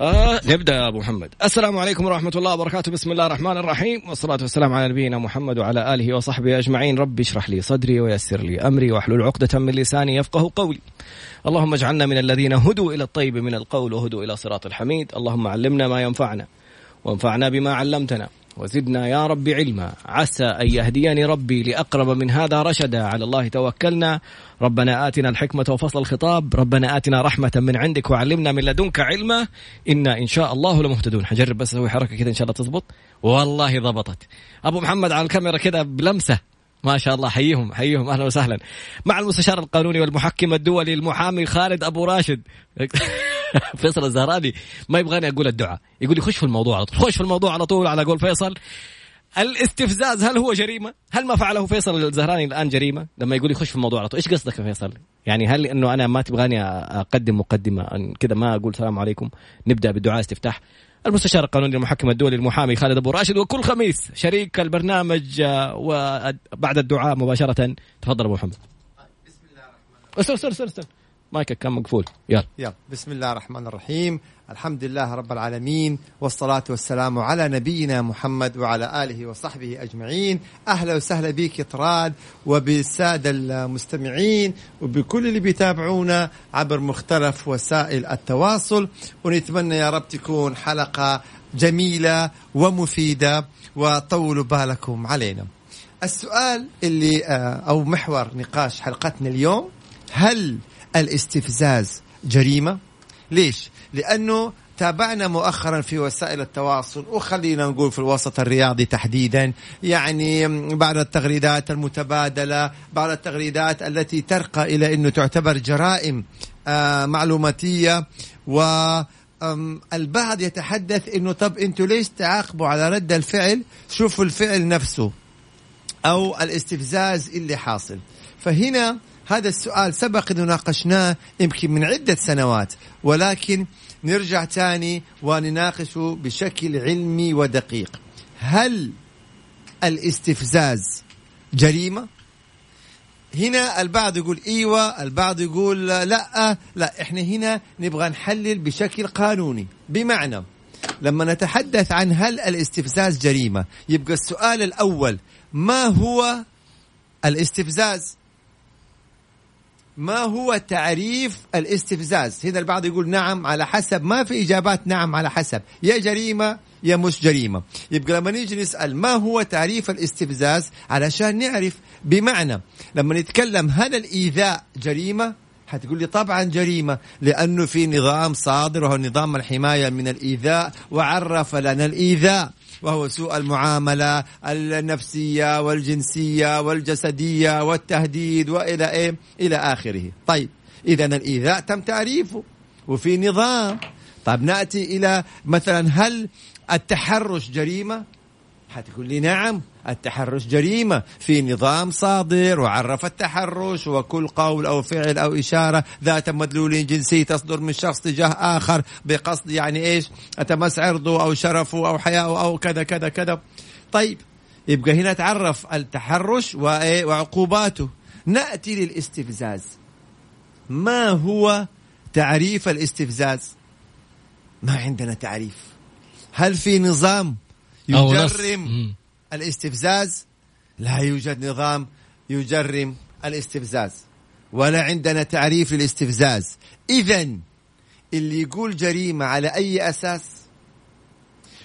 آه نبدأ يا أبو محمد. السلام عليكم ورحمة الله وبركاته. بسم الله الرحمن الرحيم. والصلاة والسلام على نبينا محمد وعلى آله وصحبه أجمعين. ربي اشرح لي صدري ويسر لي أمري واحلل عقدة من لساني يفقه قولي. اللهم اجعلنا من الذين هدوا إلى الطيب من القول وهدوا إلى صراط الحميد. اللهم علمنا ما ينفعنا وانفعنا بما علمتنا. وزدنا يا رب علما. عسى أن يهديني ربي لأقرب من هذا رشدا. على الله توكلنا. ربنا آتنا الحكمة وفصل الخطاب. ربنا آتنا رحمة من عندك وعلمنا من لدنك علما. إنا إن شاء الله لمهتدون. حجرب بس أسوي حركة كذا إن شاء الله تضبط والله ضبطت. أبو محمد على الكاميرا كذا بلمسة. ما شاء الله حيهم حيهم أهلا وسهلا. مع المستشار القانوني والمحكم الدولي المحامي خالد أبو راشد. فيصل الزهراني. ما يبغاني أقول الدعاء. يقول لي خش في الموضوع على طول خش في الموضوع على طول. على قول فيصل. الاستفزاز هل هو جريمة؟ هل ما فعله فيصل الزهراني الآن جريمة؟ لما يقول يخش في الموضوع على طول، إيش قصدك يا فيصل؟ يعني هل إنه أنا ما تبغاني أقدم مقدمة؟ كذا ما أقول السلام عليكم. نبدأ بالدعاء استفتاح. المستشار القانوني المحكم الدولي المحامي خالد أبو راشد وكل خميس شريك البرنامج آه، وبعد الدعاء مباشرة. تفضل أبو محمد. بسم الله الرحمن الرحيم. استر استر استر. مايكك كان مقفول. يلا. يلا بسم الله الرحمن الرحيم. الحمد لله رب العالمين والصلاة والسلام على نبينا محمد وعلى آله وصحبه أجمعين. أهلا وسهلا بك طراد وبالسادة المستمعين وبكل اللي بيتابعونا عبر مختلف وسائل التواصل. ونتمنى يا رب تكون حلقة جميلة ومفيدة وطولوا بالكم علينا. السؤال اللي آه، أو محور نقاش حلقتنا اليوم هل الاستفزاز جريمة؟ ليش؟ لأنه تابعنا مؤخرا في وسائل التواصل وخلينا نقول في الوسط الرياضي تحديدا يعني بعض التغريدات المتبادلة بعض التغريدات التي ترقى إلى إنه تعتبر جرائم آه معلوماتية و البعض يتحدث إنه طب أنتوا ليش تعاقبوا على رد الفعل؟ شوفوا الفعل نفسه أو الاستفزاز اللي حاصل. فهنا هذا السؤال سبق أنه ناقشناه يمكن من عدة سنوات ولكن نرجع تاني ونناقشه بشكل علمي ودقيق. هل الاستفزاز جريمة؟ هنا البعض يقول إيوه البعض يقول لا لا إحنا هنا نبغى نحلل بشكل قانوني. بمعنى لما نتحدث عن هل الاستفزاز جريمة يبقى السؤال الأول ما هو الاستفزاز؟ ما هو تعريف الاستفزاز؟ هنا البعض يقول نعم على حسب. ما في إجابات نعم على حسب. يا جريمة يا مش جريمة. يبقى لما نيجي نسأل ما هو تعريف الاستفزاز؟ علشان نعرف بمعنى. لما نتكلم هل الإيذاء جريمة؟ حتقول لي طبعا جريمة لأنه في نظام صادر وهو نظام الحماية من الإيذاء وعرف لنا الإيذاء. وهو سوء المعاملة النفسية والجنسية والجسدية والتهديد وإلى إيه؟ إلى آخره. طيب إذا الإيذاء تم تعريفه وفي نظام طيب نأتي إلى مثلا هل التحرش جريمة؟ حتقول لي نعم التحرش جريمة في نظام صادر وعرف التحرش وكل قول أو فعل أو إشارة ذات مدلول جنسي تصدر من شخص تجاه آخر بقصد يعني إيش؟ أتمس عرضه أو شرفه أو حياءه أو كذا كذا كذا. طيب يبقى هنا تعرف التحرش وعقوباته. نأتي للاستفزاز. ما هو تعريف الاستفزاز؟ ما عندنا تعريف. هل في نظام يجرم الاستفزاز؟ لا يوجد نظام يجرم الاستفزاز. ولا عندنا تعريف للاستفزاز. اذا اللي يقول جريمة على أي أساس؟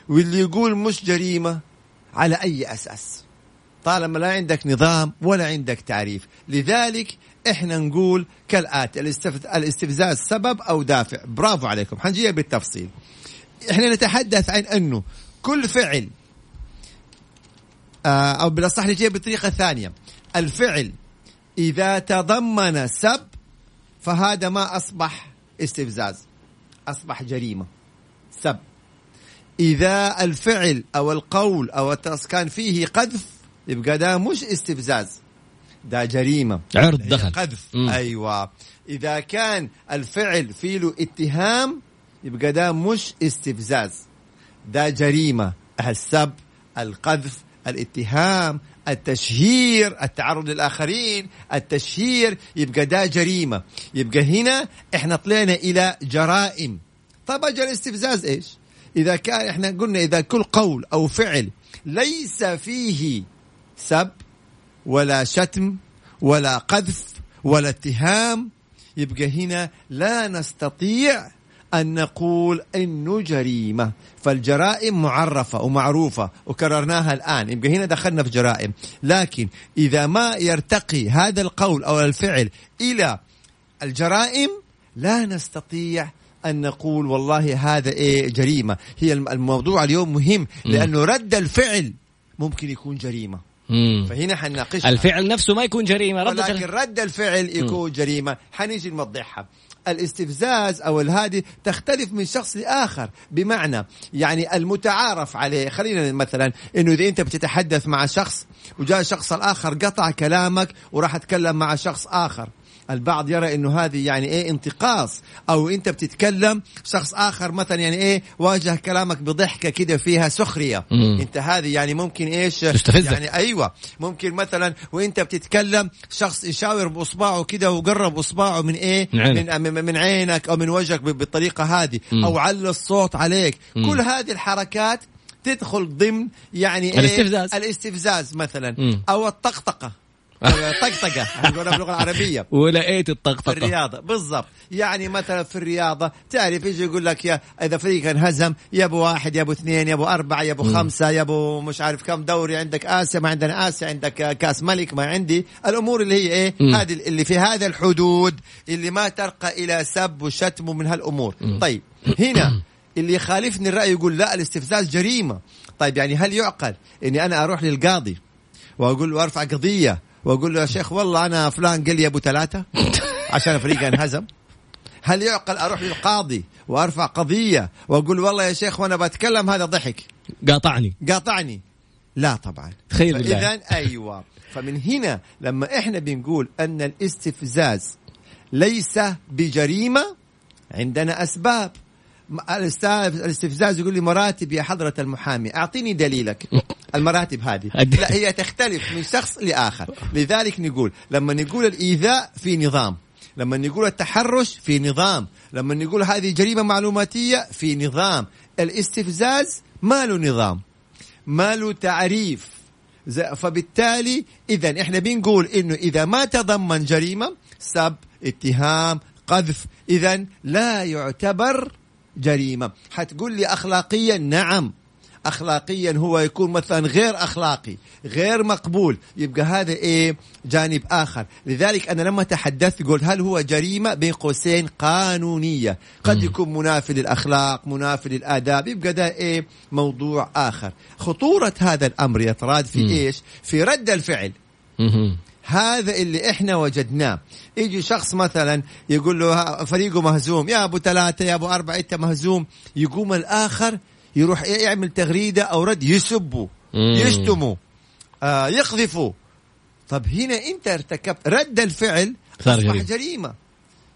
واللي يقول مش جريمة على أي أساس؟ طالما لا عندك نظام ولا عندك تعريف. لذلك إحنا نقول كالاتي الاستفزاز سبب أو دافع. برافو عليكم. حنجيها بالتفصيل. إحنا نتحدث عن أنه كل فعل آه، أو بالأصح نجيب بطريقه ثانية الفعل إذا تضمن سب فهذا ما أصبح استفزاز أصبح جريمة. سب. إذا الفعل أو القول أو كان فيه قذف يبقى ده مش استفزاز ده جريمة. عرض دخل. قذف. مم. أيوه. إذا كان الفعل فيه له اتهام يبقى ده مش استفزاز. ده جريمة السب القذف الاتهام التشهير التعرض للآخرين التشهير يبقى ده جريمة. يبقى هنا إحنا طلعنا إلى جرائم. طب أجل الاستفزاز إيش؟ إذا كان إحنا قلنا إذا كل قول أو فعل ليس فيه سب ولا شتم ولا قذف ولا اتهام يبقى هنا لا نستطيع أن نقول إنه جريمة. فالجرائم معرفة ومعروفة وكررناها الآن. يبقى هنا دخلنا في جرائم. لكن إذا ما يرتقي هذا القول أو الفعل إلى الجرائم لا نستطيع أن نقول والله هذا إيه جريمة. هي الموضوع اليوم مهم. لأنه رد الفعل ممكن يكون جريمة. مم. فهنا حنناقشها. الفعل نفسه ما يكون جريمة ردة ولكن رد الفعل يكون جريمة. حنيجي نوضحها. الاستفزاز أو الهادي تختلف من شخص لآخر. بمعنى يعني المتعارف عليه خلينا مثلا إنه إذا أنت بتتحدث مع شخص وجاء الشخص الآخر قطع كلامك وراح أتكلم مع شخص آخر. البعض يرى إنه هذه يعني إيه انتقاص أو أنت بتتكلم شخص آخر مثلا يعني إيه واجه كلامك بضحكة كده فيها سخرية مم. أنت هذه يعني ممكن إيش تستفزك. يعني أيوه ممكن مثلا وأنت بتتكلم شخص يشاور بإصبعه كده وقرب إصبعه من إيه من عينك. من, من, عينك أو من وجهك بالطريقة هذه مم. أو على الصوت عليك مم. كل هذه الحركات تدخل ضمن يعني إيه؟ الاستفزاز. الاستفزاز مثلا مم. أو الطقطقة أو الطقطقه نقولها باللغة العربية. ولقيت في الطقطقه الرياضة. بالضبط. يعني مثلا في الرياضة تعرف يجي يقول لك يا إذا فريق انهزم يا أبو واحد يا أبو اثنين يا أبو أربعة يا أبو خمسة يا أبو مش عارف كم دوري عندك آسيا ما عندنا آسيا عندك كأس ملك ما عندي. الأمور اللي هي إيه؟ مم. هذه اللي في هذا الحدود اللي ما ترقى إلى سب وشتم ومن هالأمور. طيب هنا اللي يخالفني الرأي يقول لا الاستفزاز جريمة. طيب يعني هل يعقل إني أنا أروح للقاضي وأقول له أرفع قضية وأقول له يا شيخ والله أنا فلان قال لي أبو ثلاثة عشان فريقي انهزم هل يعقل أروح للقاضي وأرفع قضية وأقول والله يا شيخ وأنا بتكلم هذا ضحك. قاطعني. قاطعني. لا طبعا. تخيل. اذا أيوه. فمن هنا لما إحنا بنقول أن الاستفزاز ليس بجريمة عندنا أسباب. الاستفزاز يقول لي مراتب يا حضرة المحامي. أعطيني دليلك. المراتب هذه. لا هي تختلف من شخص لآخر. لذلك نقول لما نقول الإيذاء في نظام لما نقول التحرش في نظام لما نقول هذه جريمة معلوماتية في نظام. الاستفزاز ما له نظام ما له تعريف. فبالتالي اذا إحنا بنقول إنه إذا ما تضمن جريمة سب اتهام قذف. اذا لا يعتبر جريمة. حتقول لي اخلاقيا؟ نعم. اخلاقيا هو يكون مثلا غير أخلاقي غير مقبول. يبقى هذا إيه؟ جانب آخر. لذلك أنا لما تحدثت قلت هل هو جريمة؟ بين قوسين قانونية. قد يكون منافي للأخلاق منافي للآداب. يبقى ده إيه؟ موضوع آخر. خطورة هذا الأمر يتراد في مم. إيش؟ في رد الفعل. هذا اللي إحنا وجدناه. يجي شخص مثلا يقول له فريقه مهزوم يا أبو ثلاثة يا أبو أربعة أنت مهزوم. يقوم الآخر يروح يعمل تغريدة أو رد يسبه. يشتمه آه يقذفه طب هنا أنت ارتكبت رد الفعل أصبح جريمة. جريمة.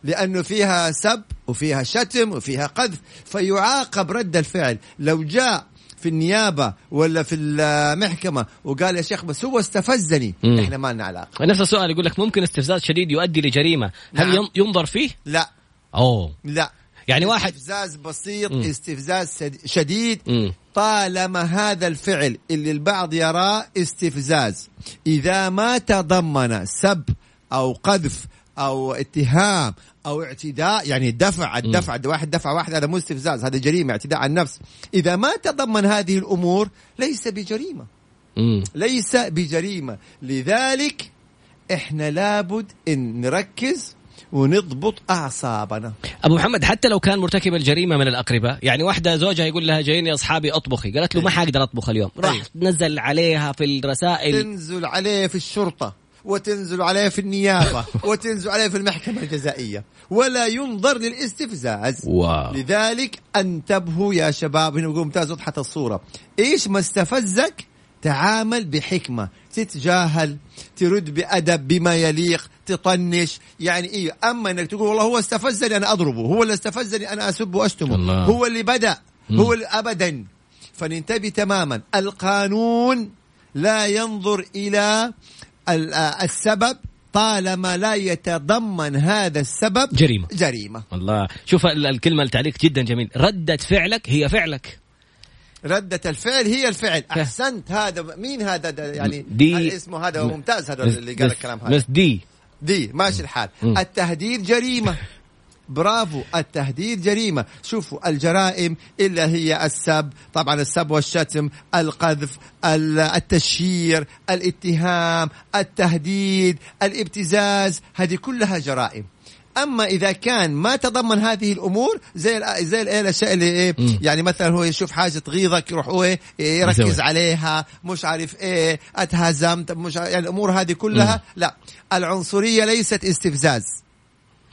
لأنه فيها سب وفيها شتم وفيها قذف فيعاقب رد الفعل. لو جاء في النيابة ولا في المحكمة. وقال يا شيخ بس هو استفزني. مم. إحنا ما لنا علاقة. نفس السؤال يقول لك ممكن استفزاز شديد يؤدي لجريمة. هل نعم. ين- ينظر فيه؟ لا. أوه. لا. يعني واحد استفزاز بسيط مم. استفزاز شديد. مم. طالما هذا الفعل اللي البعض يراه استفزاز. إذا ما تضمن سب أو قذف أو اتهام أو اعتداء يعني الدفع الدفع واحد دفع واحد هذا مو استفزاز هذا جريمة اعتداء على النفس. إذا ما تضمن هذه الأمور ليس بجريمة. مم. ليس بجريمة. لذلك إحنا لابد إن نركز ونضبط أعصابنا. أبو محمد حتى لو كان مرتكب الجريمة من الاقرباء يعني واحدة زوجها يقول لها جايني أصحابي أطبخي قالت له ما حقدر أطبخ اليوم. راح أيوه. نزل عليها في الرسائل. تنزل عليه في الشرطة. وتنزل عليه في النيابة وتنزل عليه في المحكمة الجزائية. ولا ينظر للاستفزاز. واو. لذلك انتبهوا يا شباب هنا يقول ممتاز وضحت الصورة. إيش ما استفزك؟ تعامل بحكمة تتجاهل ترد بأدب بما يليق تطنش. يعني إيه؟ أما أنك تقول والله هو استفزني أنا أضربه هو اللي استفزني أنا أسبه وأشتمه. الله. هو اللي بدأ هو اللي أبدا. فننتبه تماما. القانون لا ينظر إلى السبب طالما لا يتضمن هذا السبب جريمة. جريمة. الله شوف ال- الكلمة التعليق جدا جميل. ردة فعلك هي فعلك. ردة الفعل هي الفعل. أحسنت هذا. مين هذا؟ يعني دي- اسمه هذا ممتاز هذا اللي قال الكلام هذا. بس دي. دي. ماشي الحال. التهديد جريمة. برافو التهديد جريمة. شوفوا الجرائم إلا هي السب. طبعا السب والشتم القذف ال- التشهير الاتهام التهديد الابتزاز هذه كلها جرائم. أما إذا كان ما تضمن هذه الأمور زي ال- زي ال- إيه الأشياء اللي إيه مم. يعني مثلا هو يشوف حاجة تغيظك يروح هو إيه يركز يسوي. عليها مش عارف إيه أتهزمت مش عارف يعني الأمور هذه كلها. لا العنصرية ليست استفزاز.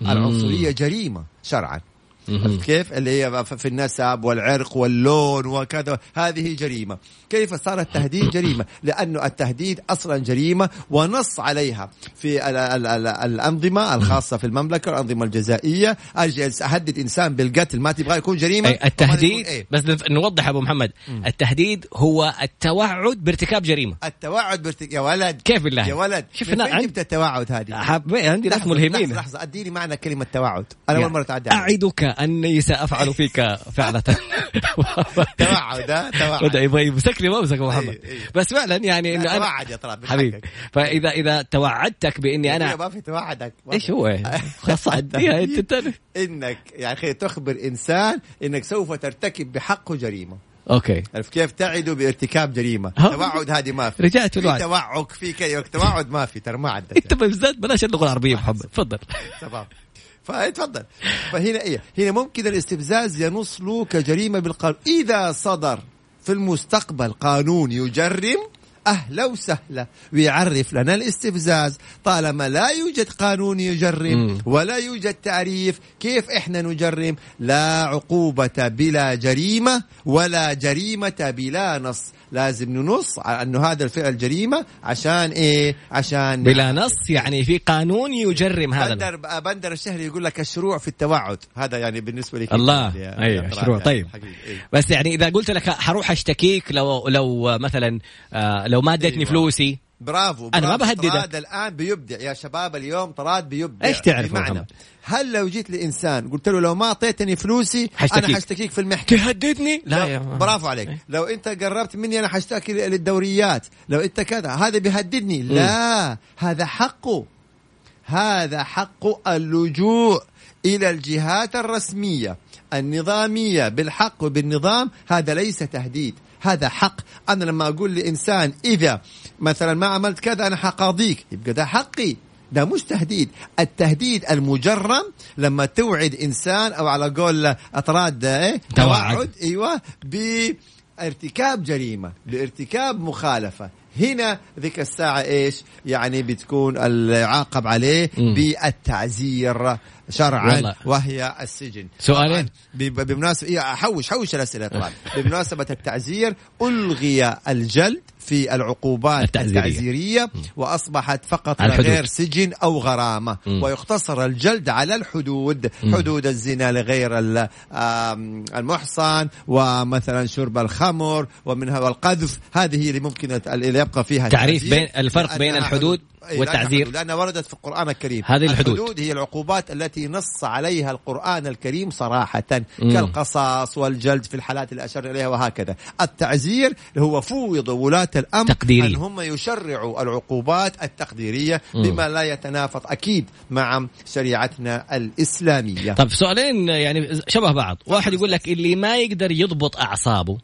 العنصرية جريمة شرعا. عرفت كيف؟ اللي هي في النسب والعرق واللون وكذا. هذه جريمة. كيف صار التهديد جريمة؟ لأنه التهديد أصلا جريمة ونص عليها. في ال ال ال الأنظمة الخاصة في المملكة الأنظمة الجزائية أجي أهدد إنسان بالقتل ما تبغى يكون وما التهديد يكون إيه؟ بس نوضح أبو محمد. التهديد هو التوعد بارتكاب جريمة. التوعد برتك... يا ولد. كيف بالله؟ يا ولد. شوف من أنا فين عند- جبت التوعد هذه؟ حب... عندي ناس ملهمين لحظة أديني معنى كلمة توعد. أنا أول مرة تعدي علي. أعدك أني سأفعل فيك فعلة. توعد ها؟ توعد. يبغى يمسكني ما امسك أبو محمد. بس فعلا يعني إنه أنا توعد يا طلال حبيبي. فإذا إذا توعدتك بإني أنا ما في توعدك. إيش. هو؟ خلاص عديها إنت. إنك يعني أخي تخبر إنسان إنك سوف ترتكب بحقه جريمة. okay. عرفت كيف؟ تعد بارتكاب جريمة؟ توعد هذه ما في. رجعت في الوعد توعك في توعد ما في ترى ما عندك إنت بالذات بلاش اللغة العربية يا محمد. تفضل. تمام. فتفضل فهنا إيه؟ هنا ممكن الاستفزاز ينص له كجريمة بالقانون. إذا صدر في المستقبل قانون يجرم أهلا وسهلا. ويعرف لنا الاستفزاز. طالما لا يوجد قانون يجرم. ولا يوجد تعريف كيف إحنا نجرم لا عقوبة بلا جريمة ولا جريمة بلا نص. لازم ننص على أنه هذا الفعل جريمة عشان إيه عشان بلا نص يعني في قانون يجرم هذا بندر بندر الشهري يقول لك الشروع في التوعد هذا يعني بالنسبة لي الله. شروع. يعني طيب. إيه. بس يعني إذا قلت لك حروح أشتكيك لو لو مثلا آه لو ما اديتني أيوة. فلوسي برافو أنا ما برافو. بهددك. طراد الآن بيبدع. يا شباب اليوم طراد بيبدع. إيش تعرف بمعنى؟ هل لو جيت لإنسان قلت له لو ما أعطيتني فلوسي حشتكيك. أنا حشتكيك في المحكمة. تهددني؟ لا لو- يا برافو عليك. لو أنت قربت مني أنا حشتكي للدوريات. لو أنت كذا هذا بيهددني. لا هذا حقه هذا حق اللجوء إلى الجهات الرسمية النظامية. بالحق وبالنظام هذا ليس تهديد. هذا حق. أنا لما أقول لإنسان إذا مثلا ما عملت كذا أنا حقاضيك. يبقى ده حقي. ده مش تهديد. التهديد المجرم لما توعد إنسان أو على قول اطراد إيه؟ توعد. إيوه بارتكاب جريمة بارتكاب مخالفة. هنا ذيك الساعة إيش؟ يعني بتكون العاقب عليه. بالتعزير. شرعا والله. وهي السجن سؤالين. بمناسبة إيه حوش حوش الأسئلة طبعا بمناسبة التعزير ألغي الجلد في العقوبات التعزيرية. التعزيرية وأصبحت فقط. غير سجن أو غرامة مم. ويقتصر الجلد على الحدود مم. حدود الزنا لغير المحصن ومثلا شرب الخمر ومنها والقذف هذه اللي ممكن اللي يبقى فيها تعريف بين- الفرق بين الحدود إيه، والتعزير. لأنها وردت في القرآن الكريم هذه الحدود. الحدود هي العقوبات التي نص عليها القرآن الكريم صراحة مم. كالقصاص والجلد في الحالات اللي أشار إليها وهكذا التعزير هو فوض ولاة الأمر تقديري. أن هم يشرعوا العقوبات التقديرية مم. بما لا يتنافط أكيد مع شريعتنا الإسلامية طيب سؤالين يعني شبه بعض واحد يقول لك اللي ما يقدر يضبط أعصابه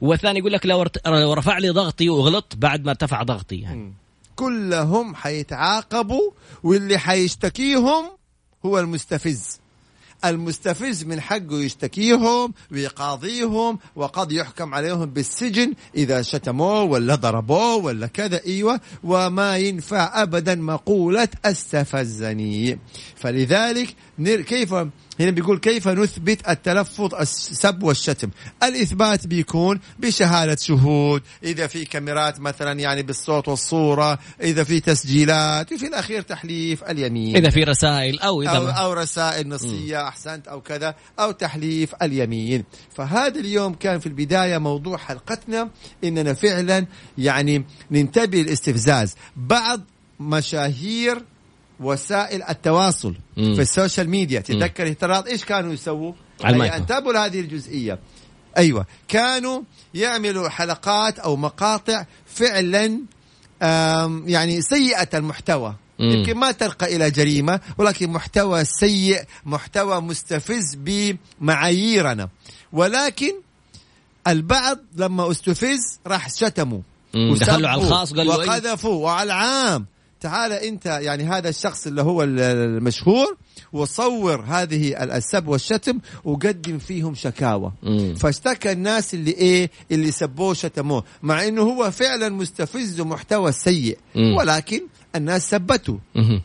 والثاني يقول لك لو رفع لي ضغطي وغلط بعد ما ارتفع ضغطي يعني كلهم حيتعاقبوا واللي حيشتكيهم هو المستفز. المستفز من حقه يشتكيهم ويقاضيهم وقد يحكم عليهم بالسجن إذا شتموه ولا ضربوه ولا كذا إيوه وما ينفع ابدا مقولة استفزني فلذلك كيف هنا بيقول كيف نثبت التلفظ السب والشتم؟ الإثبات بيكون بشهادة شهود إذا في كاميرات مثلا يعني بالصوت والصورة إذا في تسجيلات وفي الأخير تحليف اليمين. إذا في رسائل أو إذا أو, أو رسائل نصية أحسنت أو كذا أو تحليف اليمين. فهذا اليوم كان في البداية موضوع حلقتنا إننا فعلا يعني ننتبه الاستفزاز بعض مشاهير وسائل التواصل مم. في السوشيال ميديا. تتذكر اهتراض إيش كانوا يسووا؟ على انتبهوا لهذه الجزئية. أيوه. كانوا يعملوا حلقات أو مقاطع فعلا يعني سيئة المحتوى. مم. يمكن ما ترقى إلى جريمة ولكن محتوى سيء محتوى مستفز بمعاييرنا. ولكن البعض لما استفز راح شتموا. دخلوا على الخاص قالوا وقذفوا وعلى العام تعال انت يعني هذا الشخص اللي هو ال- المشهور وصور هذه السب والشتم وقدم فيهم شكاوى. فاشتكى الناس اللي إيه؟ اللي سبوه شتموه مع إنه هو فعلا مستفز ومحتوى سيء. مم. ولكن الناس سبته. مهم.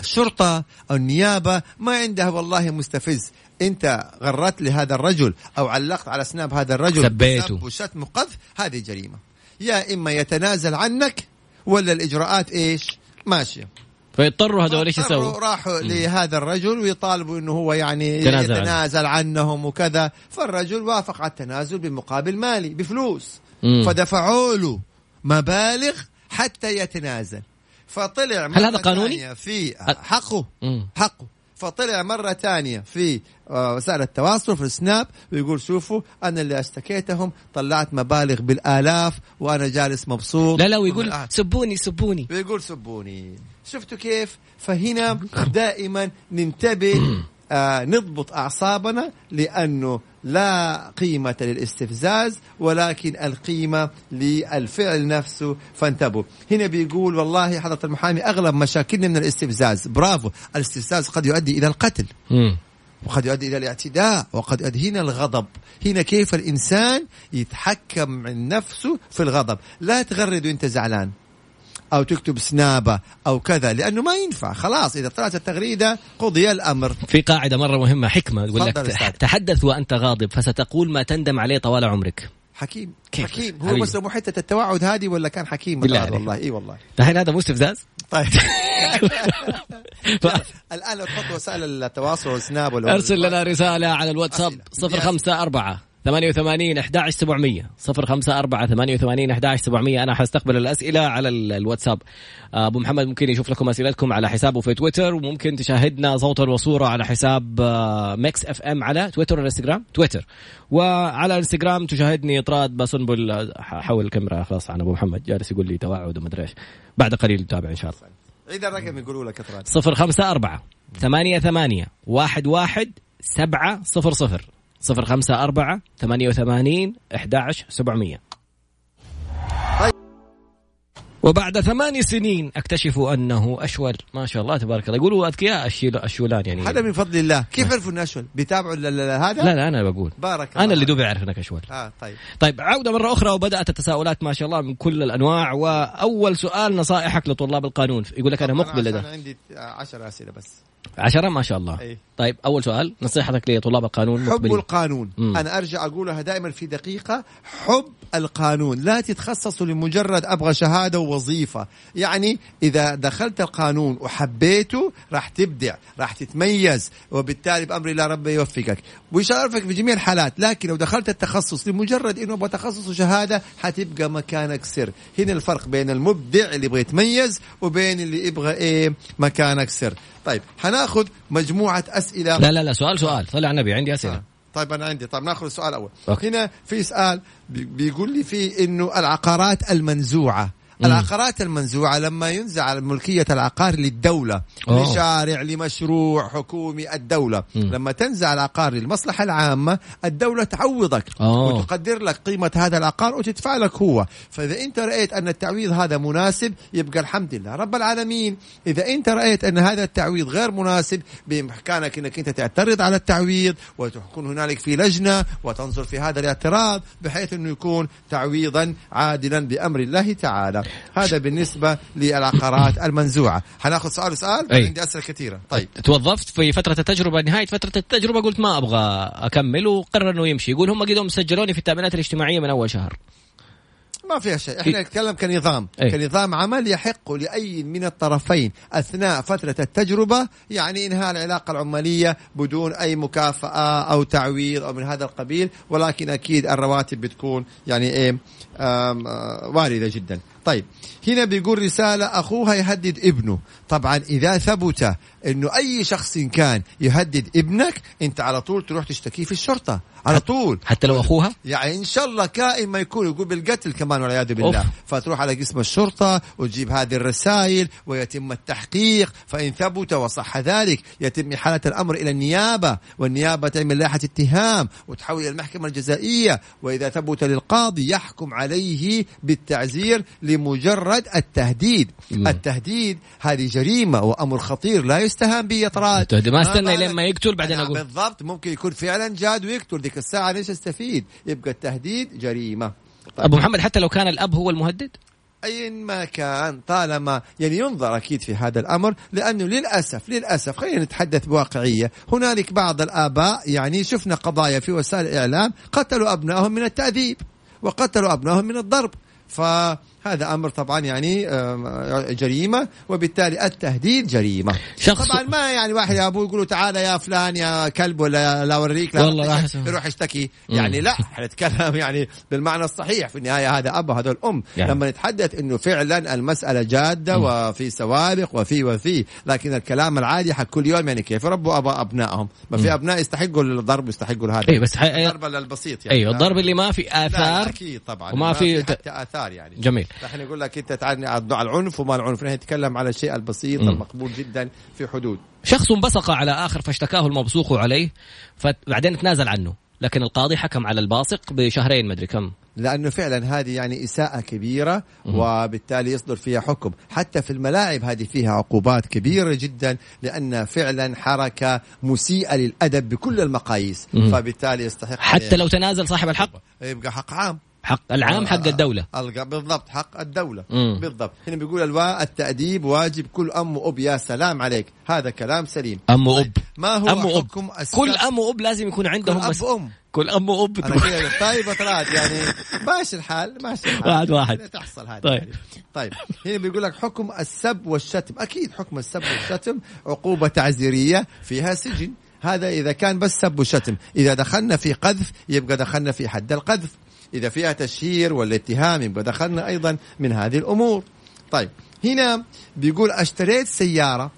الشرطة أو النيابة ما عندها والله مستفز. أنت غرت لهذا الرجل أو علقت على سناب هذا الرجل. سبيته. وشتم وقذف هذه جريمة. يا إما يتنازل عنك ولا الإجراءات إيش؟ ماشية فيضطروا هذول إيش يسووا؟ راحوا لهذا الرجل ويطالبوا إنه هو يعني يتنازل عنه. عنهم وكذا فالرجل وافق على التنازل بمقابل مالي بفلوس مم. فدفعوا له مبالغ حتى يتنازل فطلع هل هذا قانوني؟ في حقه مم. حقه فطلع مرة ثانية في آه، وسائل التواصل في السناب ويقول شوفوا أنا اللي اشتكيتهم طلعت مبالغ بالآلاف وأنا جالس مبسوط. لا لا ويقول. سبوني سبوني. ويقول سبوني. شفتوا كيف؟ فهنا دائما ننتبه آه نضبط أعصابنا لأنه لا قيمة للاستفزاز ولكن القيمة للفعل نفسه. فانتبهوا. هنا بيقول والله حضرة المحامي أغلب مشاكلنا من الاستفزاز. برافو. الاستفزاز قد يؤدي إلى القتل. وقد يؤدي إلى الاعتداء. وقد يؤدي هنا الغضب. هنا كيف الإنسان يتحكم من نفسه في الغضب. لا تغرد وأنت زعلان. أو تكتب سنابة أو كذا لأنه ما ينفع. خلاص إذا طلعت التغريدة قضي الأمر. في قاعدة مرة مهمة حكمة. تقول لك. تحدث وأنت غاضب فستقول ما تندم عليه طوال عمرك. حكيم. كيف؟ حكيم. هو حبيبي. بس مو حتة التوعد هذه ولا كان حكيم بالله والله, إي والله. الحين هذا مو استفزاز؟ طيب. ف- الآن لو تحط وسائل التواصل والسناب ولا أرسل لنا رسالة على الواتساب أسئلة. 054 88 11 700 054 88 11 700 أنا حستقبل الأسئلة على الواتساب. آه، أبو محمد ممكن يشوف لكم أسئلتكم على حسابه في تويتر وممكن تشاهدنا صوتا وصورة على حساب آه، Mix FM على تويتر والانستغرام تويتر. وعلى الانستغرام تشاهدني طراد باسنبل آه، حول الكاميرا. خلاص عن أبو محمد. جالس يقول لي توعد وما أدري إيش. بعد قليل نتابع إن شاء الله. عيد الرقم يقولوا لك طراد 054 88 11 700 صفر خمسة أربعة ثمانية وثمانين أحداش سبعمية. وبعد ثمان سنين أكتشف أنه أشول. ما شاء الله تبارك الله. يقولوا الشيل- الشولان يعني. هذا من فضل الله. كيف عرفوا إنه أشول؟ بيتابعوا هذا؟ لا لا أنا بقول. بارك الله أنا اللي. دوبي أعرف أنك أشول. آه طيب. طيب عودة مرة أخرى وبدأت التساؤلات ما شاء الله من كل الأنواع. وأول سؤال نصائحك لطلاب القانون. يقول لك أنا مقبل لده عندي 10 أسئلة بس. عشرة ما شاء الله. أي. طيب أول سؤال. نصيحتك لطلاب القانون حب مقبلين. القانون. مم. أنا أرجع أقولها دائما في دقيقة. حب القانون. لا تتخصصوا لمجرد أبغى شهادة ووظيفة. يعني إذا دخلت القانون وحبيته راح تبدع راح تتميز وبالتالي بامر الله رب يوفقك. ويشرفك في جميع الحالات. لكن لو دخلت التخصص لمجرد إنه أبغى تخصص وشهادة حتبقى مكانك سر. هنا الفرق بين المبدع اللي يبغى يتميز وبين اللي يبغى إيه؟ مكانك سر. طيب حناخذ مجموعة أسئلة. لا لا لا سؤال سؤال. على النبي عندي أسئلة. آه. طيب أنا عندي. طيب ناخذ السؤال الأول. هنا في سؤال بي- بيقول لي فيه إنه العقارات المنزوعة. العقارات المنزوعة لما ينزع ملكية العقار للدولة أوه. لشارع لمشروع حكومي الدولة مم. لما تنزع العقار للمصلحة العامة الدولة تعوضك أوه. وتقدر لك قيمة هذا العقار وتدفع لك هو فإذا أنت رأيت أن التعويض هذا مناسب يبقى الحمد لله رب العالمين إذا أنت رأيت أن هذا التعويض غير مناسب بإمكانك أنك أنت تعترض على التعويض وتكون هنالك في لجنة وتنظر في هذا الاعتراض بحيث أنه يكون تعويضا عادلا بأمر الله تعالى هذا بالنسبة للعقارات المنزوعة. هناخذ سؤال سؤال أي. عندي أسئلة كثيرة. طيب. توظفت في فترة التجربة نهاية فترة التجربة قلت ما أبغى أكمل وقرر إنه يمشي. يقول هم قدهم سجلوني في التأمينات الاجتماعية من أول شهر. ما فيها شيء. إحنا نتكلم كنظام. أي. كنظام عمل يحق لأي من الطرفين أثناء فترة التجربة يعني إنهاء العلاقة العمالية بدون أي مكافأة أو تعويض أو من هذا القبيل. ولكن أكيد الرواتب بتكون يعني إيه آه، واردة جدا. طيب هنا بيقول رسالة أخوها يهدد ابنه. طبعا إذا ثبت أنه أي شخص كان يهدد ابنك أنت على طول تروح تشتكيه في الشرطة. على طول. حتى لو أخوها؟ يعني إن شاء الله كائن ما يكون يقول بالقتل كمان والعياذ بالله. أوف. فتروح على قسم الشرطة وتجيب هذه الرسائل ويتم التحقيق. فإن ثبت وصح ذلك يتم إحالة الأمر إلى النيابة. والنيابة تعمل لائحة اتهام وتحول إلى المحكمة الجزائية. وإذا ثبت للقاضي يحكم عليه بالتعزير لمجرد التهديد. مم. التهديد هذه جريمة وأمر خطير لا يستهان به يا طراد التهديد. ما استنى لين ما يقتل بعدين نعم، أقول. بالضبط. ممكن يكون فعلا جاد ويقتل. ذيك الساعة ليش استفيد يبقى التهديد جريمة. طيب. أبو محمد حتى لو كان الأب هو المهدد؟ ايا ما كان طالما يعني ينظر أكيد في هذا الأمر لأنه للأسف للأسف خلينا نتحدث بواقعية. هنالك بعض الآباء يعني شفنا قضايا في وسائل الإعلام قتلوا أبنائهم من التاديب وقتلوا أبنائهم من الضرب. فهذا أمر طبعا يعني جريمة وبالتالي التهديد جريمة شخص طبعا ما يعني واحد يا أبوي يقولوا تعال يا فلان يا كلب ولا لا أوريك لا والله. يروح يشتكي. يعني لا إحنا نتكلم يعني بالمعنى الصحيح في النهاية هذا اب وهذا الأم يعني. لما نتحدث إنه فعلا المسألة جادة مم. وفي سوابق وفي وفي لكن الكلام العادي حق كل يوم يعني كيف ربوا اباء أبنائهم ما في. أبناء يستحقوا الضرب يستحقوا هذا اي بس. الضرب البسيط يعني أيوه الضرب اللي ما في آثار أكيد طبعا وما في حتى آثار يعني جميل نحن نقول لك انت تعال على العنف وما العنف نحن نتكلم على الشيء البسيط. المقبول جدا في حدود شخص بصق على آخر فاشتكاه المبصوق عليه فبعدين تنازل عنه لكن القاضي حكم على الباصق بشهرين مدري كم لأنه فعلا هذه يعني إساءة كبيرة. وبالتالي يصدر فيها حكم حتى في الملاعب هذه فيها عقوبات كبيرة جدا لأن فعلا حركة مسيئة للأدب بكل المقاييس. فبالتالي يستحق حتى عليها. لو تنازل صاحب الحق يبقى حق عام حق العام حق الدولة. الق- بالضبط حق الدولة. مم. بالضبط. هنا بيقول الوا التأديب واجب. كل أم وأب يا سلام عليك. هذا كلام سليم. أم وأب. ما هو أم وأب. حكم كل أم وأب لازم يكون كل عندهم أب مس... وأم. كل أم وأب طيب طلعت يعني. ماشي الحال ماشي الحال. واحد واحد. تحصل هذه. طيب. يعني. طيب. هنا بيقول لك حكم السب والشتم. أكيد حكم السب والشتم عقوبة تعزيرية فيها سجن. هذا إذا كان بس سب وشتم. إذا دخلنا في قذف يبقى دخلنا في حد القذف. إذا فيها تشهير ولا اتهام يبقى دخلنا أيضا من هذه الأمور. طيب هنا بيقول أشتريت سيارة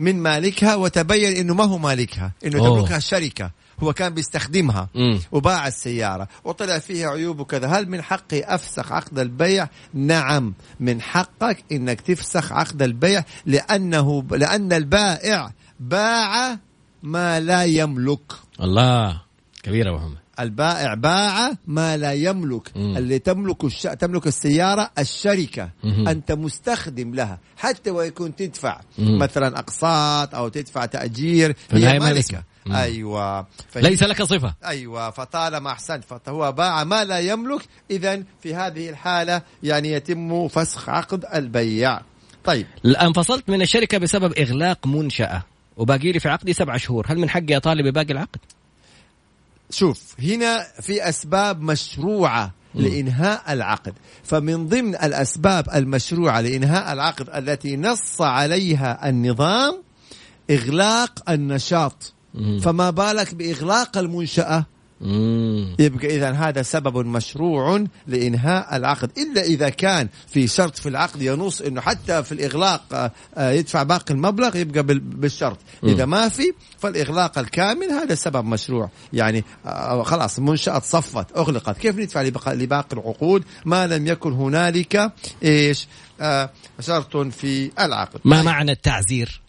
من مالكها وتبين إنه ما هو مالكها إنه. تملكها الشركة. هو كان بيستخدمها مم. وباع السيارة. وطلع فيها عيوب وكذا. هل من حقي أفسخ عقد البيع؟ نعم من حقك إنك تفسخ عقد البيع لأنه لأن البائع باع ما لا يملك. الله كبيره محمد. البائع باع ما لا يملك مم. اللي تملك الش... تملك السيارة الشركة. مهم. أنت مستخدم لها حتى ويكون تدفع. مم. مثلا أقساط أو تدفع تأجير هي ما هي مالكة. مم. أيوة. فهي- ليس لك صفة. أيوه. فطالما أحسنت فهو باع ما لا يملك. اذا في هذه الحالة يعني يتم فسخ عقد البيع. طيب. انفصلت من الشركة بسبب إغلاق منشأة. وباقي لي في عقدي سبع شهور. هل من حقي أطالب بباقي العقد؟ شوف هنا في أسباب مشروعة مم. لإنهاء العقد فمن ضمن الأسباب المشروعة لإنهاء العقد التي نص عليها النظام إغلاق النشاط. فما بالك بإغلاق المنشأة مم. يبقى إذا هذا سبب مشروع لإنهاء العقد. إلا إذا كان في شرط في العقد ينص إنه حتى في الإغلاق آه، آه، يدفع باقي المبلغ يبقى بال- بالشرط. إذا ما في فالإغلاق الكامل هذا سبب مشروع. يعني آه، خلاص المنشاه صفت أغلقت. كيف ندفع لباقي العقود؟ ما لم يكن هنالك إيش شرط في العقد. ما طيب. معنى التعزير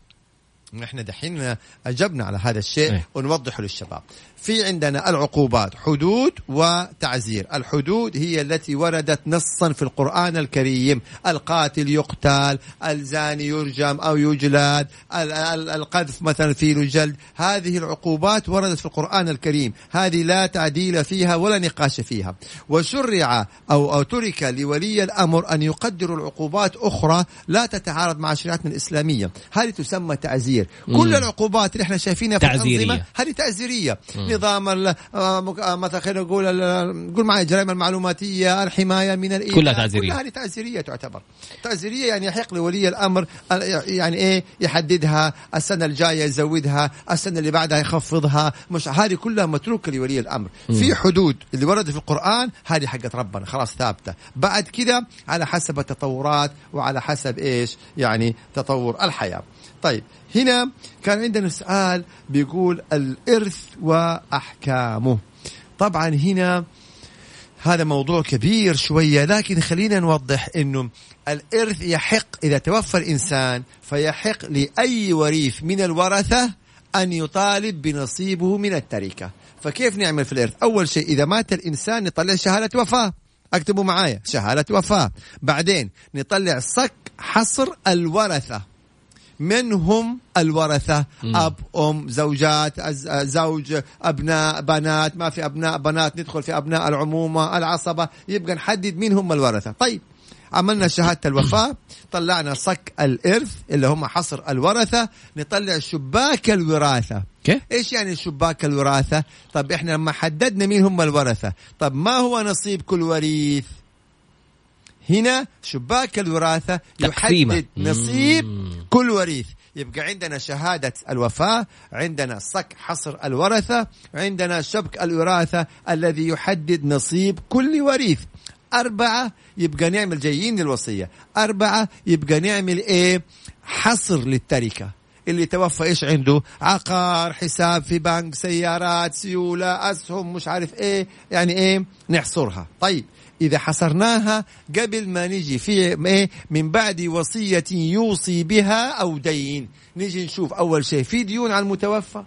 نحن دحين أجبنا على هذا الشيء. إيه. ونوضحه للشباب. في عندنا العقوبات حدود وتعزير. الحدود هي التي وردت نصا في القرآن الكريم. القاتل يقتل الزاني يرجم أو يجلد ال- ال- القذف مثلا في الجلد. هذه العقوبات وردت في القرآن الكريم. هذه لا تعديل فيها ولا نقاش فيها. وشرع أو, أو ترك لولي الأمر أن يقدر العقوبات أخرى لا تتعارض مع شريعتنا الإسلامية. هذه تسمى تعزير. كل. العقوبات اللي إحنا شايفينها في تعزيرية. الأنظمة هذه تعزيرية. مم. النظام ال- آه، آه، مثلا خلينا نقول قول معي الجرائم المعلوماتية الحماية من الإيذاء كلها تعزيرية. كلها هذه تعزيريه تعتبر. تعزيريه يعني يحق لولي الأمر ال- يعني إيه؟ يحددها السنة الجاية يزودها السنة اللي بعدها يخفضها. مش هذه كلها متروكة لولي الأمر. في حدود اللي ورد في القرآن هذه حقت ربنا خلاص ثابتة. بعد كده على حسب التطورات وعلى حسب إيش؟ يعني تطور الحياة. طيب هنا كان عندنا سؤال بيقول الإرث وأحكامه. طبعا هنا هذا موضوع كبير شوية لكن خلينا نوضح أنه الإرث يحق إذا توفى الإنسان فيحق لأي وريث من الورثة أن يطالب بنصيبه من التركة. فكيف نعمل في الإرث؟ أول شيء إذا مات الإنسان نطلع شهادة وفاة. اكتبوا معايا شهادة وفاة. بعدين نطلع صك حصر الورثة. من هم الورثة؟ أب أم زوجات أز- زوج أبناء بنات ما في أبناء بنات ندخل في أبناء العمومة العصبة يبقى نحدد مين هم الورثة. طيب عملنا شهادة الوفاة طلعنا صك الإرث اللي هم حصر الورثة نطلع شباك الوراثة. كيف؟ إيش يعني شباك الوراثة؟ طب إحنا لما حددنا مين هم الورثة طب ما هو نصيب كل وريث؟ هنا شباك الوراثة تقسيمة. يحدد نصيب مم. كل وريث. يبقى عندنا شهادة الوفاة عندنا صك حصر الورثة عندنا شبك الوراثة الذي يحدد نصيب كل وريث. أربعة يبقى نعمل جايين للوصية أربعة يبقى نعمل إيه؟ حصر للتركة. اللي توفى إيش عنده؟ عقار حساب في بنك سيارات سيولة أسهم مش عارف إيه. يعني إيه؟ نحصرها. طيب إذا حصرناها قبل ما نجي في إيه؟ من بعد وصية يوصي بها أو دين. نجي نشوف أول شيء في ديون على المتوفى.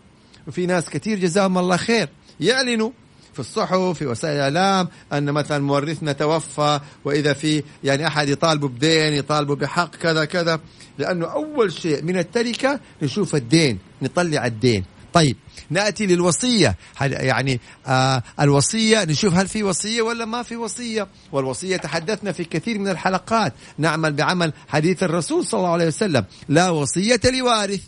وفي ناس كثير جزاهم الله خير يعلنوا في الصحف في وسائل الإعلام أن مثلا مورثنا توفى وإذا في يعني أحد يطالبه بدين يطالبه بحق كذا كذا. لأنه أول شيء من التركة نشوف الدين نطلع الدين. طيب نأتي للوصية. يعني آه الوصية نشوف هل في وصية ولا ما في وصية. والوصية تحدثنا في كثير من الحلقات. نعمل بعمل حديث الرسول صلى الله عليه وسلم. لا وصية لوارث.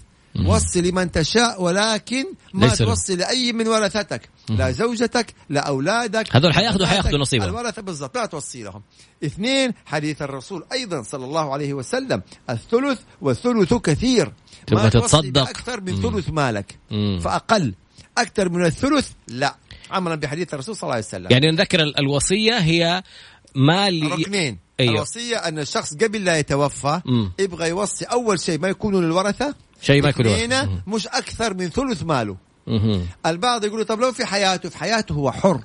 وصي لمن تشاء ولكن ما. توصي لأي من ورثتك لا زوجتك لا أولادك هذول حياخذوا- حياخذوا نصيبهم. الورثة بالضبط لا توصي لهم اثنين حديث الرسول أيضا صلى الله عليه وسلم الثلث والثلث كثير تبغى تتصدق. بأكثر من. ثلث مالك مم. فأقل أكثر من الثلث لا عملا بحديث الرسول صلى الله عليه وسلم يعني نذكر ال- الوصية هي مال ركنين أيوه. الوصية أن الشخص قبل لا يتوفى مم. يبغى يوصي أول شيء ما يكون للورثة شيء ما. مم. مش أكثر من ثلث ماله. البعض يقولوا طب لو في حياته في حياته هو حر.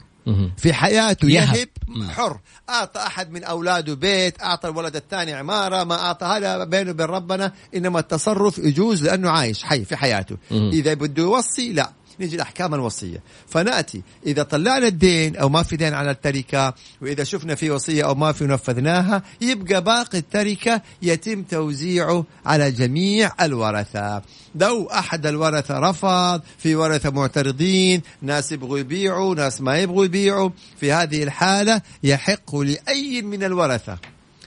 في حياته يهب. حر أعطى أحد من أولاده بيت أعطى الولد الثاني عمارة ما أعطى هذا بينه وبين ربنا إنما التصرف يجوز لأنه عايش حي في حياته. إذا بده يوصي لا نيجي لاحكام الوصية. فنأتي. إذا طلعنا الدين أو ما في دين على التركة وإذا شفنا في وصية أو ما في نفذناها يبقى باقي التركة يتم توزيعه على جميع الورثة. لو أحد الورثة رفض في ورثة معترضين ناس يبغوا يبيعوا ناس ما يبغوا يبيعوا في هذه الحالة يحق لأي من الورثة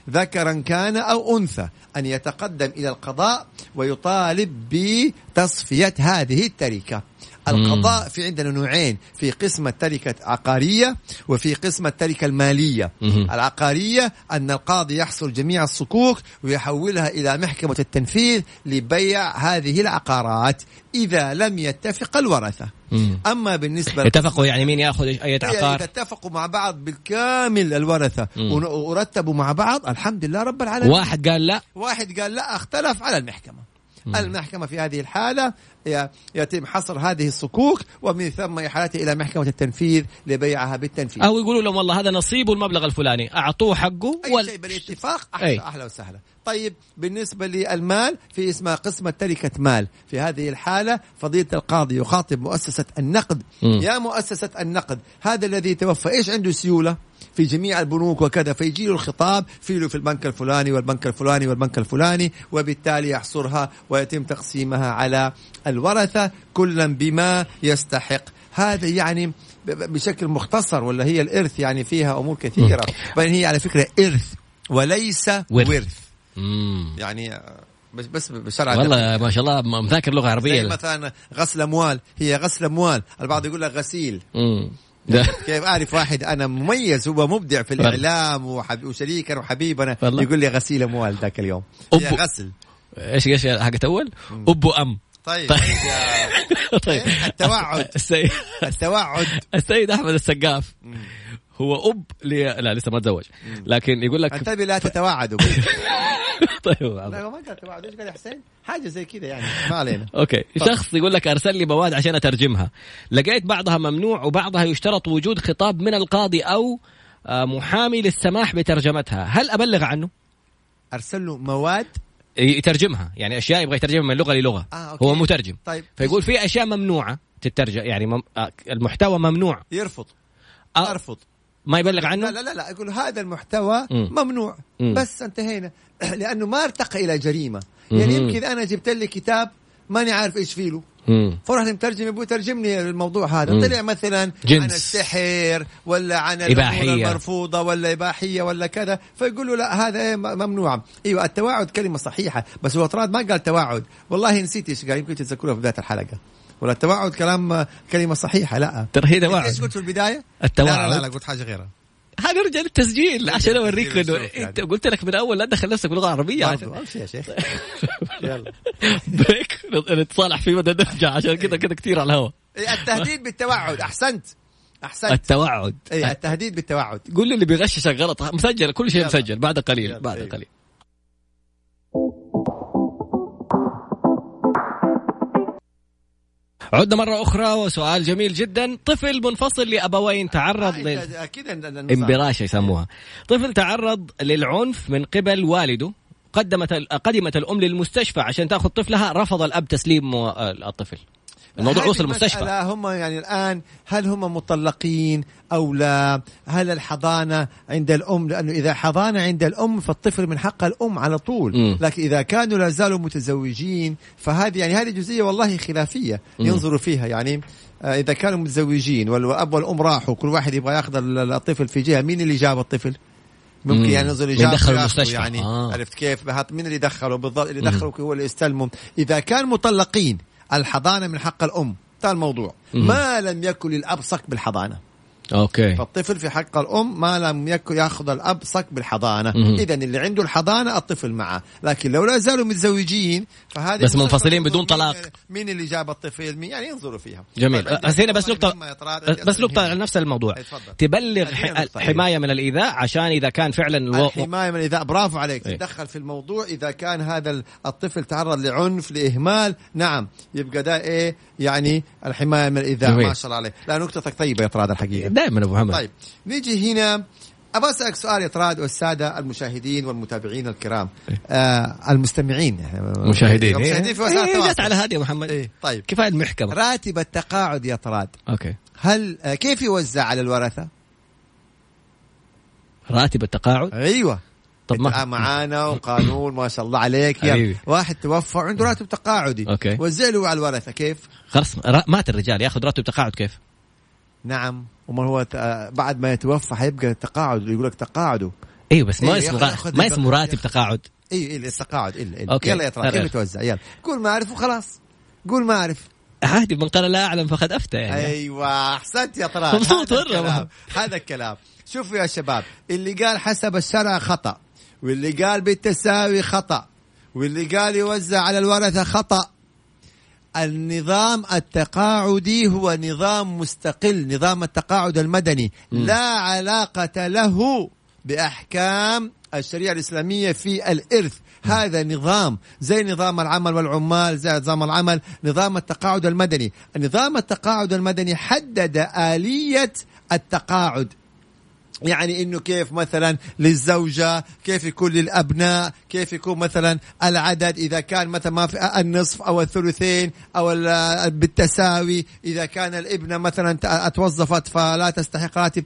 ذكرا كان أو أنثى أن يتقدم إلى القضاء ويطالب بتصفية هذه التركة. القضاء في عندنا نوعين في قسم التركة عقارية وفي قسم التركة المالية. العقارية أن القاضي يحصل جميع الصكوك ويحولها إلى محكمة التنفيذ لبيع هذه العقارات إذا لم يتفق الورثة. مم. أما بالنسبة اتفقوا يعني مين يأخذ أي يعني عقار؟ اتفقوا مع بعض بالكامل الورثة مم. ورتبوا مع بعض الحمد لله رب العالمين. واحد قال لا. واحد قال لا اختلف على المحكمة. المحكمة في هذه الحالة ي- يتم حصر هذه الصكوك ومن ثم إحالتها إلى محكمة التنفيذ لبيعها بالتنفيذ. أو يقولوا لهم والله هذا نصيبه المبلغ الفلاني أعطوه حقه أي شيء بالاتفاق أحلى, أي. أحلى وسهلا. طيب بالنسبة للمال في اسمها قسمة تركة مال. في هذه الحالة فضيلة القاضي يخاطب مؤسسة النقد. مم. يا مؤسسة النقد هذا الذي توفى إيش عنده سيولة؟ في جميع البنوك وكذا فيجي له الخطاب في له في البنك الفلاني والبنك الفلاني والبنك الفلاني وبالتالي يحصرها ويتم تقسيمها على الورثة كلا بما يستحق. هذا يعني بشكل مختصر ولا هي الإرث يعني فيها أمور كثيرة؟ بل هي على فكرة إرث وليس ورث. ورث. يعني بس بس بشرع والله ما شاء الله مذاكر لغة عربية. مثلا غسل أموال هي غسل أموال. البعض يقول لك غسيل. مم. كيف أعرف واحد أنا مميز هو مبدع في. الإعلام وحب وشريكا وحبيبنا. يقول لي غسيل أموال ذاك اليوم. أبو. غسل. إيش إيش حقت أول؟ اب وام طيب طيب. طيب. التوعد. السيد. التوعد السيد أحمد السقاف. هو أب لي لا لسه ما تزوج. لكن يقول لك انتبه لا تتوعدوا طيب لا ما قال توعد إيش قال حسين؟ حاجة زي كذا يعني ما علينا. okay. شخص يقول لك أرسل لي مواد عشان أترجمها. لقيت بعضها ممنوع وبعضها يشترط وجود خطاب من القاضي أو آه، محامي للسماح بترجمتها. هل أبلغ عنه؟ أرسل له مواد؟ يترجمها. يعني أشياء يبغى يترجمها من لغة للغة. آه، okay. هو مترجم. طيب. فيقول في أشياء ممنوعة تترجم يعني مم... آه، المحتوى ممنوع. يرفض. آه، أرفض. ما يبلغ عنه لا لا, لا. أقول هذا المحتوى مم. ممنوع مم. بس انتهينا لأنه ما ارتقى إلى جريمة يعني. يمكن أنا جبت لي كتاب ماني عارف إيش فيه له مم. فرح المترجم يبغى يترجمني الموضوع هذا مم. طلع مثلا جنس. عن السحر ولا عن الأمور إباحية. المرفوضة ولا إباحية ولا كذا فيقول له لا هذا إيه ممنوع أيوه التواعد كلمة صحيحة بس هو طراد ما قال توعد والله نسيت إيش قال يمكن تتذكروها في بداية الحلقة ولا التوعد كلام كلمة صحيحة لا. ترى هي توعد. إيش قلت في البداية؟ التوعد. لا لا, لا قلت حاجة غيرها. حنرجع للتسجيل عشان أوريك إنه ونشوف يعني. انت قلت لك من اول لا تدخل نفسك باللغة العربية. عشان امشي يا شيخ. يلا. بريك نتصالح فيه بدنا نرجع عشان كذا كذا كثير على الهواء. إيه، التهديد بالتوعد أحسنت. أحسنت. التوعد. اي التهديد بالتوعد. قول لي اللي بيغششك غلط مسجل كل شيء. مسجل بعد قليل بعد أيوه. قليل. عدنا مرة أخرى وسؤال جميل جدا. طفل منفصل لأبوين تعرض لل... أكيد امبراشة يسموها. طفل تعرض للعنف من قبل والده. قدمت قدمت الأم للمستشفى عشان تأخذ طفلها. رفض الأب تسليم آه، الطفل. الموضوع وصل المستشفى لا هم يعني الآن هل هم مطلقين أو لا؟ هل الحضانة عند الأم؟ لأنه إذا حضانة عند الأم فالطفل من حق الأم على طول، مم. لكن إذا كانوا لا زالوا متزوجين فهذه يعني هذه جزئية والله خلافية. ينظروا فيها يعني آه، إذا كانوا متزوجين والأب والأم راحوا كل واحد يبغى ياخذ ال- الطفل في جهة، مين اللي جاب الطفل؟ ممكن مم. يعني ينزل وياخذه المستشفى؟ يعني آه. عرفت كيف؟ مين اللي دخله بالضبط اللي دخله هو اللي يستلمه إذا كان مطلقين الحضانة من حق الأم. انتهى الموضوع. ما لم يكن للأب صك بالحضانة. أوكي فالطفل في حق الأم ما لم يكن يأخذ الأب صك بالحضانة. اذا اللي عنده الحضانة الطفل معه لكن لو لا زالوا متزوجين فهذه بس منفصلين بدون طلاق. مين اللي جاب الطفل مين يعني ينظروا فيها جميل طيب، بس هنا بس أسئلة نقطة مهمة يا طراد، عندي بس نقطة على. نفس الموضوع اتفضل. تبلغ خلينا ح- نقطة. حماية من الإيذاء عشان إذا كان فعلا ألو... الحماية من اذا برافو عليك إيه. تدخل في الموضوع إذا كان هذا ال- الطفل تعرض لعنف لإهمال نعم يبقى ده إيه يعني الحماية من جميل. ما شاء الله عليك لا نقطتك طيبه يا طراد الحقيقة. دائما أبو محمد طيب نيجي هنا. أبغى أسألك سؤال يا طراد والسادة المشاهدين والمتابعين الكرام. آه المستمعين. مشاهدين. المشاهدين في وسائل إيه، التواصل. على هذه يا محمد إيه طيب. كفاية المحكمة. راتب التقاعد يا طراد. okay. هل آه كيف يوزع على الورثة؟ راتب التقاعد؟ أيوه. طب ما معانا وقانون ما شاء الله عليك. يا. واحد توفى عنده راتب تقاعدي. okay. وزع له على الورثة كيف؟ خلاص مات الرجال ياخذ راتب تقاعد كيف؟ نعم. وما هو بعد ما يتوفى حيبقى تقاعد يقول لك تقاعده أيوه بس ما إيه، اسمه ما اسمه راتب تقاعد. اي اي التقاعد الا الا أوكي. يلا يا ترى كيف. يتوزع؟ يلا. قول ما اعرف وخلاص. قول ما اعرف عادي من قال لا أعلم فقد أفتى يعني. أيوه أحسنت يا طلال. مبسوط هذا مرة. الكلام. هذا الكلام. شوفوا يا شباب اللي قال حسب الشرع خطأ. واللي قال بالتساوي خطأ واللي قال يوزع على الورثة خطأ. النظام التقاعدي هو نظام مستقل نظام التقاعد المدني. لا علاقة له بأحكام الشريعة الإسلامية في الإرث. هذا نظام زي نظام العمل والعمال زي نظام العمل نظام التقاعد المدني. نظام التقاعد المدني حدد آلية التقاعد. يعني إنه كيف مثلا للزوجة كيف يكون للأبناء كيف يكون مثلا العدد إذا كان مثلا ما في النصف أو الثلثين أو ال- بالتساوي إذا كان الإبنة مثلا ت- توظفت فلا تستحق راتب